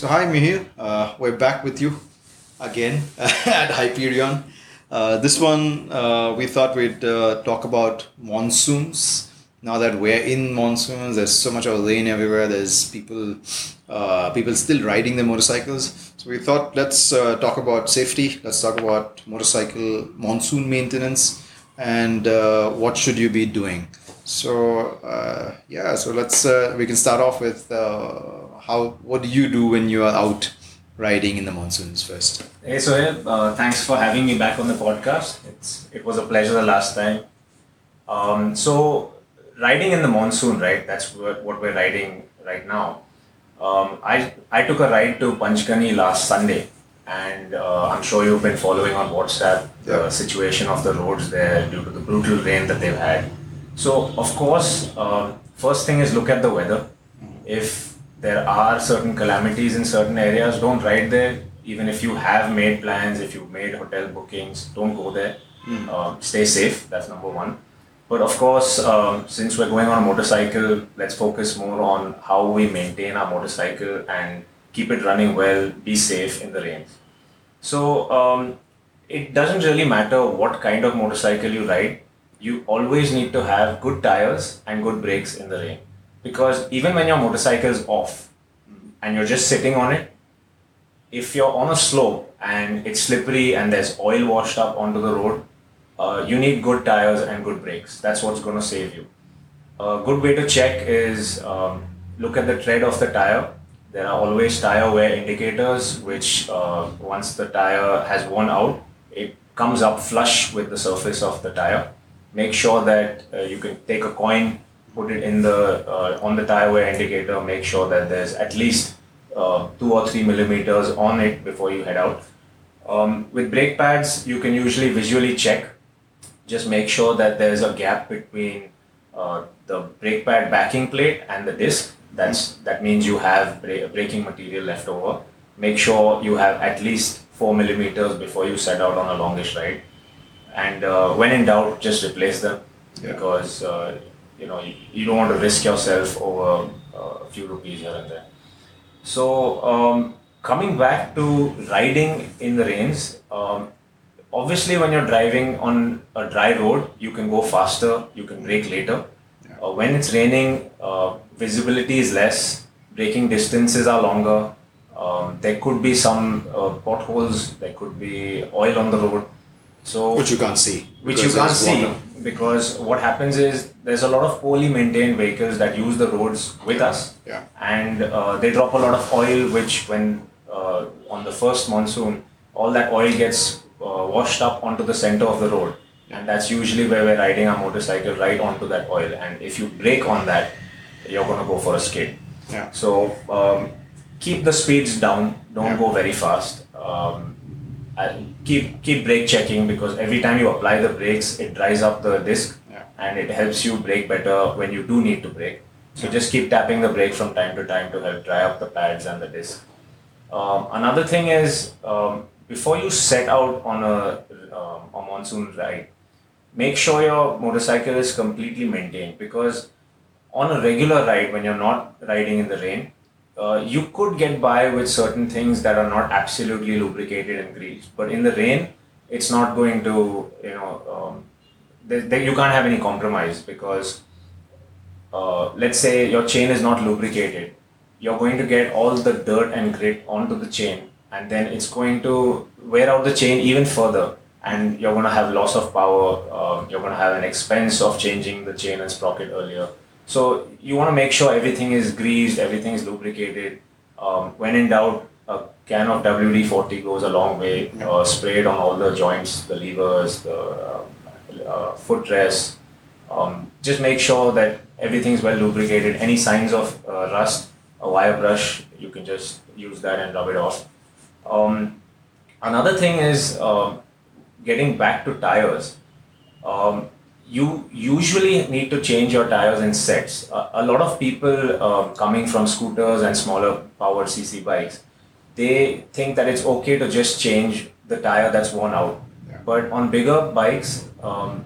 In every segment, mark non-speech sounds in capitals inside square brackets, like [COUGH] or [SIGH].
So hi Mihir, uh, we're back with you again [LAUGHS] at Hyperion. Uh, this one uh, we thought we'd uh, talk about monsoons. Now that we're in monsoons, there's so much of rain everywhere. There's people, uh, people still riding their motorcycles. So we thought let's uh, talk about safety. Let's talk about motorcycle monsoon maintenance and what should you be doing. So yeah, so let's we can start off with how what do you do when you are out riding in the monsoons first? Hey Sohail, uh, thanks for having me back on the podcast. It's it was a pleasure the last time. Um, so riding in the monsoon, right? That's what, what we're riding right now. Um, I I took a ride to Panchgani last Sunday, and uh, I'm sure you've been following on WhatsApp the Yeah. situation of the roads there due to the brutal rain that they've had. So of course, um, first thing is look at the weather. If there are certain calamities in certain areas, don't ride there. Even if you have made plans, if you've made hotel bookings, don't go there. Um, stay safe. That's number one. But of course, um, since we're going on a motorcycle, let's focus more on how we maintain our motorcycle and keep it running well, be safe in the rains. So um, it doesn't really matter what kind of motorcycle you ride. You always need to have good tires and good brakes in the rain, because even when your motorcycle is off and you're just sitting on it, if you're on a slope and it's slippery and there's oil washed up onto the road, uh, you need good tires and good brakes. That's what's going to save you. A good way to check is um, look at the tread of the tire. There are always tire wear indicators, which uh, once the tire has worn out, it comes up flush with the surface of the tire. Make sure that uh, you can take a coin, put it in the uh, on the tire wear indicator. Make sure that there's at least uh, two or three millimeters on it before you head out. Um, with brake pads, you can usually visually check just make sure that there's a gap between uh, the brake pad backing plate and the disc. That's that means you have bra- braking material left over. Make sure you have at least four millimeters before you set out on a longish ride. And uh, when in doubt, just replace them Yeah. because uh, you know you, you don't want to risk yourself over uh, a few rupees here and there. So um, coming back to riding in the rains, um, obviously when you're driving on a dry road, you can go faster, you can brake later. Yeah. Uh, when it's raining, uh, visibility is less, braking distances are longer. Um, there could be some uh, potholes, there could be oil on the road. So Which you can't see. which you can't see water. because what happens is there's a lot of poorly maintained vehicles that use the roads with us Yeah. and uh, they drop a lot of oil which when uh, on the first monsoon all that oil gets uh, washed up onto the center of the road and that's usually where we're riding our motorcycle right onto that oil and if you brake on that you're going to go for a skid Yeah. so um, keep the speeds down. Don't Yeah. go very fast. Um, keep keep brake checking because every time you apply the brakes, it dries up the disc Yeah. and it helps you brake better when you do need to brake. So Yeah. just keep tapping the brake from time to time to help dry up the pads and the disc. Um, another thing is um, before you set out on a, um, a monsoon ride, make sure your motorcycle is completely maintained because on a regular ride when you're not riding in the rain uh, you could get by with certain things that are not absolutely lubricated and greased but in the rain it's not going to you know um, you can't have any compromise because uh, let's say your chain is not lubricated you're going to get all the dirt and grit onto the chain and then it's going to wear out the chain even further and you're going to have loss of power um, you're going to have an expense of changing the chain and sprocket earlier so you want to make sure everything is greased everything is lubricated um, when in doubt a can of wd-40 goes a long way uh, sprayed on all the joints the levers the uh, uh, footrests um, just make sure that everything is well lubricated. Any signs of uh, rust, a wire brush, you can just use that and rub it off. Um, another thing is um getting back to tires. Um, you usually need to change your tires in sets. A, a lot of people um, coming from scooters and smaller powered CC bikes, they think that it's okay to just change the tire that's worn out. Yeah. But on bigger bikes, um,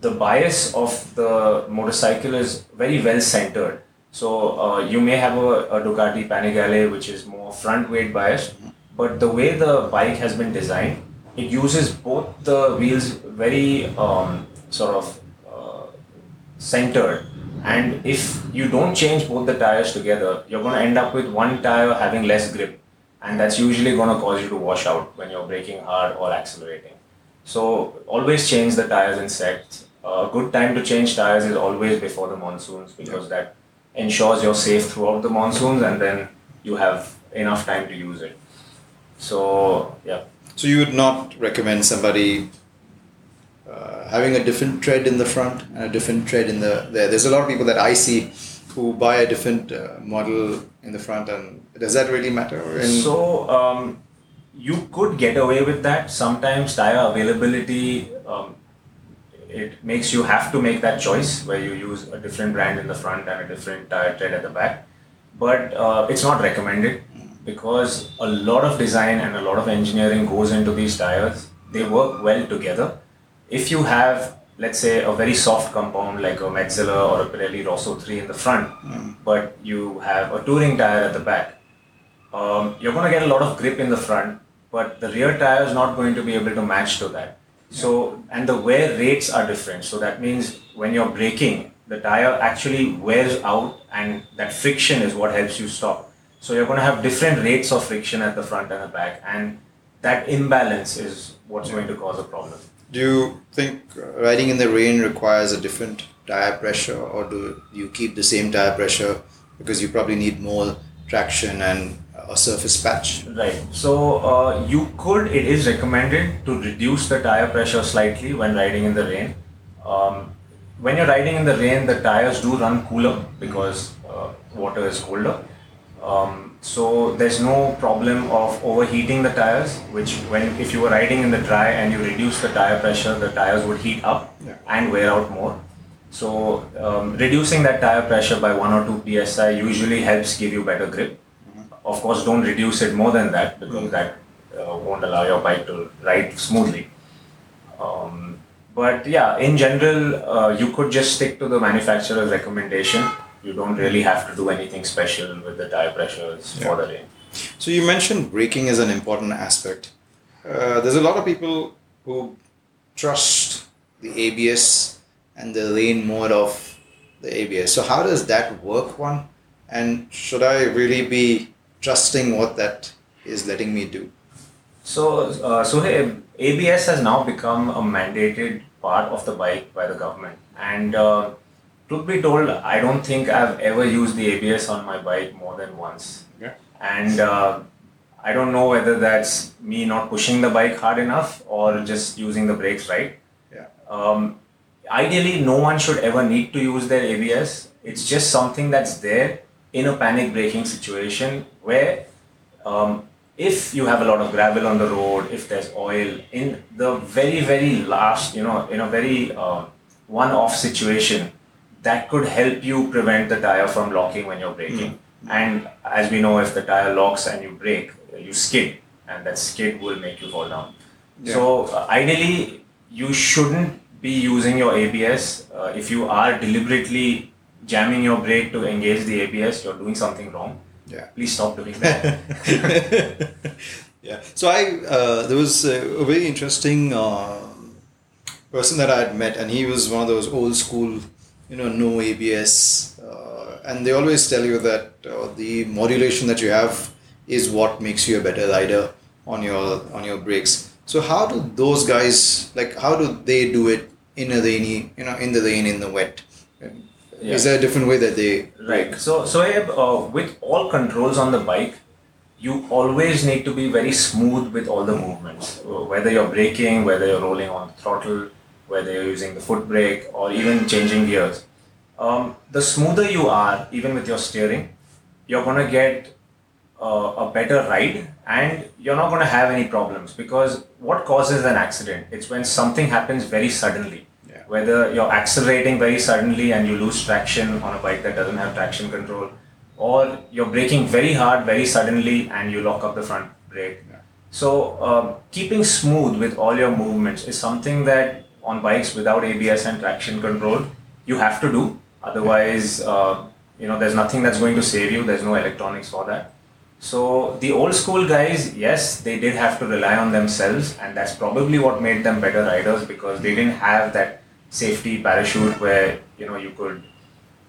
the bias of the motorcycle is very well centered. So uh, you may have a, a Ducati Panigale which is more front weight biased, but the way the bike has been designed, it uses both the wheels very um, sort of uh, centered. And if you don't change both the tires together, you're going to end up with one tire having less grip, and that's usually going to cause you to wash out when you're braking hard or accelerating. So always change the tires in sets. A good time to change tires is always before the monsoons because that ensures you're safe throughout the monsoons and then you have enough time to use it. So yeah. So you would not recommend somebody uh, having a different tread in the front and a different tread in the there. There's a lot of people that I see who buy a different uh, model in the front, and does that really matter? In, So um, you could get away with that. Sometimes tire availability um, it makes you have to make that choice where you use a different brand in the front and a different tire tread at the back. But uh, it's not recommended because a lot of design and a lot of engineering goes into these tires. They work well together. If you have, let's say, a very soft compound like a Metzeler or a Pirelli Rosso 3 in the front, but you have a touring tire at the back, um, you're going to get a lot of grip in the front, but the rear tire is not going to be able to match to that. So, and the wear rates are different. So that means when you're braking, the tire actually wears out, and that friction is what helps you stop. So you're going to have different rates of friction at the front and the back, and that imbalance is what's going to cause a problem. Do you think riding in the rain requires a different tire pressure, or do you keep the same tire pressure because you probably need more traction and a surface patch? Right. So uh, you could. It is recommended to reduce the tire pressure slightly when riding in the rain. Um, when you're riding in the rain, the tires do run cooler because uh, water is colder. Um, so there's no problem of overheating the tires. Which when if you were riding in the dry and you reduce the tire pressure, the tires would heat up Yeah. and wear out more. So um, reducing that tire pressure by one or two psi usually helps give you better grip. Of course, don't reduce it more than that because that uh, won't allow your bike to ride smoothly. Um, but yeah, in general, uh, you could just stick to the manufacturer's recommendation. You don't really have to do anything special with the tire pressures for the rain. So you mentioned braking is an important aspect. Uh, there's a lot of people who trust the ABS and the rain mode of the ABS. So how does that work, one? And should I really be trusting what that is letting me do? So, uh, Sohail, ABS has now become a mandated part of the bike by the government. And uh, truth be told, I don't think I've ever used the ABS on my bike more than once. Yeah. And uh, I don't know whether that's me not pushing the bike hard enough or just using the brakes right. Yeah. Um, ideally, no one should ever need to use their ABS. It's just something that's there in a panic braking situation where um, if you have a lot of gravel on the road, if there's oil, in the very, very last, you know, in a very uh, one off situation, that could help you prevent the tire from locking when you're braking. And as we know, if the tire locks and you brake, you skid, and that skid will make you fall down. So, uh, ideally, you shouldn't be using your ABS. Uh, if you are deliberately jamming your brake to engage the ABS, you're doing something wrong. Yeah. Please stop doing that. [LAUGHS] yeah. So I uh, there was a, a very interesting uh, person that I had met, and he was one of those old school, you know, no ABS, uh, and they always tell you that uh, the modulation that you have is what makes you a better rider on your on your brakes. So how do those guys like? How do they do it in a rainy, you know, in the rain, in the wet? Is there a different way that they Right. So, so uh, with all controls on the bike, you always need to be very smooth with all the movements. Uh, Whether you're braking, whether you're rolling on the throttle, whether you're using the foot brake, or even changing gears. Um, the smoother you are, even with your steering, you're gonna get uh, a better ride, and you're not gonna have any problems. Because what causes an accident? It's when something happens very suddenly Yeah. whether you're accelerating very suddenly and you lose traction on a bike that doesn't have traction control, or you're braking very hard very suddenly and you lock up the front brake. Yeah. So, um, keeping smooth with all your movements is something that on bikes without ABS and traction control you have to do. Otherwise, uh, you know, there's nothing that's going to save you. There's no electronics for that. So the old school guys, yes, they did have to rely on themselves, and that's probably what made them better riders because they didn't have that safety parachute where you know you could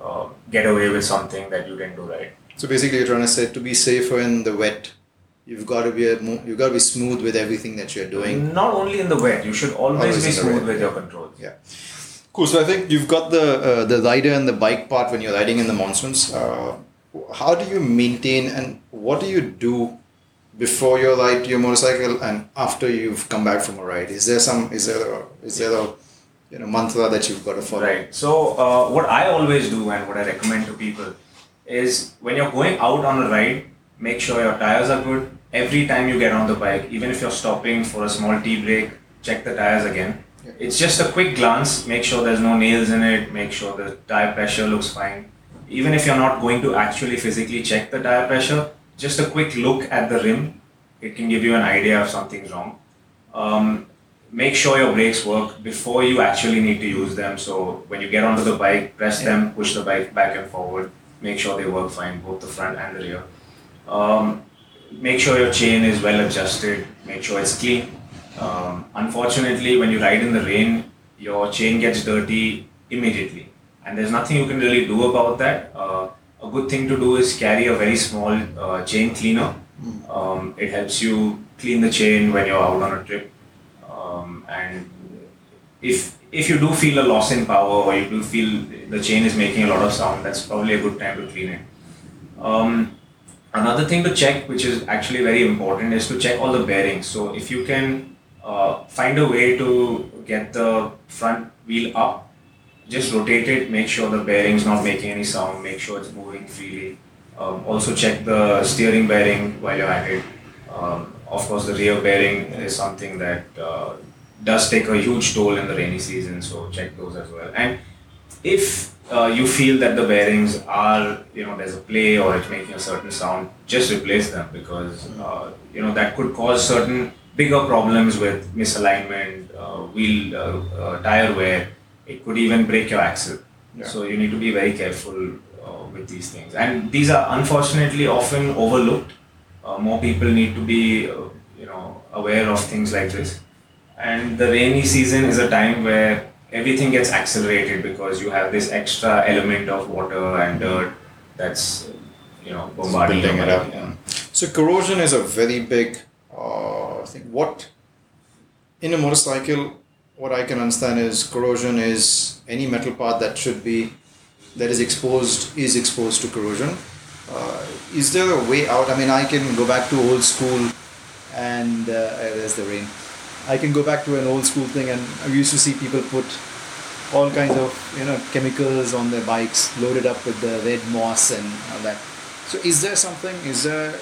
uh, get away with something that you didn't do right. So basically, you're trying to say to be safer in the wet, you've got to be a, mo- you've got to be smooth with everything that you're doing. Not only in the wet, you should always, Always be smooth with yeah. your controls. Yeah. Cool. So I think you've got the uh, the rider and the bike part when you're riding in the monsoons. Uh, how do you maintain and what do you do before you ride your motorcycle and after you've come back from a ride? Is there some? Is there a, is there a you know mantra that you've got to follow? Right. So uh, what I always do and what I recommend to people is when you're going out on a ride, make sure your tires are good. Every time you get on the bike, even if you're stopping for a small tea break, check the tires again. Yeah. It's just a quick glance. Make sure there's no nails in it. Make sure the tire pressure looks fine. Even if you're not going to actually physically check the tire pressure, just a quick look at the rim, it can give you an idea if something's wrong. Um, make sure your brakes work before you actually need to use them. So when you get onto the bike, press them, push the bike back and forward. Make sure they work fine, both the front and the rear. Um, make sure your chain is well adjusted. Make sure it's clean. Um, unfortunately, when you ride in the rain, your chain gets dirty immediately, and there's nothing you can really do about that. Uh, a good thing to do is carry a very small uh, chain cleaner. Um, it helps you clean the chain when you're out on a trip. Um, and if if you do feel a loss in power or you do feel the chain is making a lot of sound, that's probably a good time to clean it. Um, another thing to check, which is actually very important, is to check all the bearings. So if you can uh, find a way to get the front wheel up, just rotate it, make sure the bearing's not making any sound, make sure it's moving freely. Um, also check the steering bearing while you're at it. Um, of course, the rear bearing is something that uh, does take a huge toll in the rainy season, so check those as well. And if uh, you feel that the bearings are, you know, there's a play or it's making a certain sound, just replace them because, uh, you know, that could cause certain bigger problems with misalignment, uh, wheel, uh, uh, tire wear. It could even break your axle. Yeah. So you need to be very careful uh, with these things. And these are unfortunately often overlooked. Uh, more people need to be, uh, you know, aware of things like this. And the rainy season is a time where everything gets accelerated because you have this extra element of water and dirt that's, you know, bombarding building it up. Yeah. So corrosion is a very big uh, thing. What in a motorcycle, what I can understand is corrosion is any metal part that should be that is exposed is exposed to corrosion. Uh, is there a way out? I mean, I can go back to old school, and uh, there's the rain. I can go back to an old school thing, and I used to see people put all kinds of you know chemicals on their bikes, loaded up with the red moss and all that. So, is there something? Is there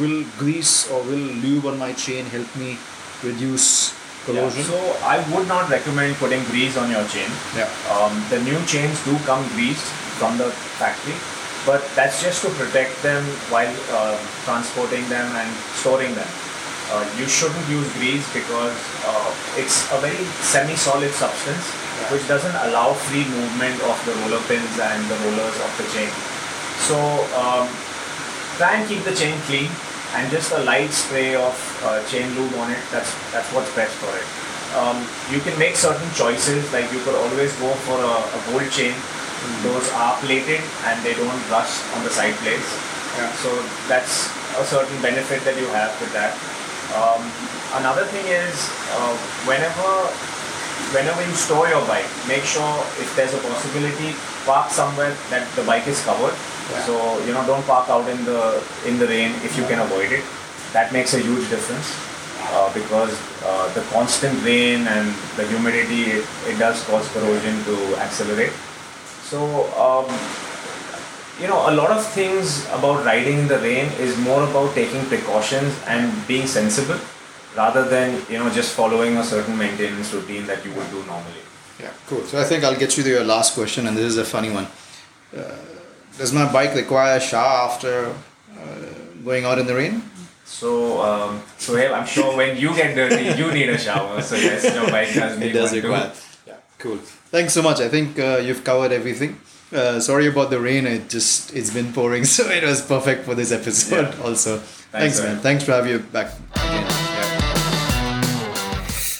will grease or will lube on my chain help me reduce corrosion? Yeah, so I would not recommend putting grease on your chain. Yeah. Um, the new chains do come greased from the factory, but that's just to protect them while uh, transporting them and storing them. Uh, you shouldn't use grease because uh, it's a very semi-solid substance which doesn't allow free movement of the roller pins and the rollers of the chain. So um, try and keep the chain clean and just a light spray of uh, chain lube on it. That's that's what's best for it. Um, you can make certain choices, like you could always go for a, a gold chain. Those are plated and they don't rust on the side plates. Yeah. So that's a certain benefit that you have with that. Um, another thing is uh, whenever whenever you store your bike, make sure if there's a possibility, park somewhere that the bike is covered. Yeah. So you know, don't park out in the in the rain if you can avoid it. That makes a huge difference uh, because uh, the constant rain and the humidity it, it does cause corrosion to accelerate. So um, you know, a lot of things about riding in the rain is more about taking precautions and being sensible rather than you know just following a certain maintenance routine that you would do normally. Yeah, cool. So I think I'll get you to your last question, and this is a funny one. Uh, does my bike require a shower after uh, going out in the rain? So, um, Sohail, I'm sure when you get dirty, you need a shower. So yes, your bike does [LAUGHS] need It does one too. require. Yeah, cool. Thanks so much. I think uh, you've covered everything. Uh, sorry about the rain. It just it's been pouring, [LAUGHS] so it was perfect for this episode. Yeah. Also, Thanks, thanks, man. man. Thanks for having you back again. Yeah.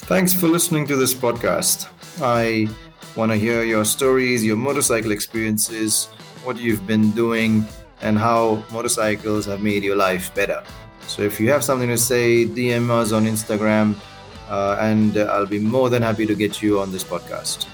Thanks for listening to this podcast. I want to hear your stories, your motorcycle experiences, what you've been doing, and how motorcycles have made your life better. So if you have something to say, DM us on Instagram, uh, and I'll be more than happy to get you on this podcast.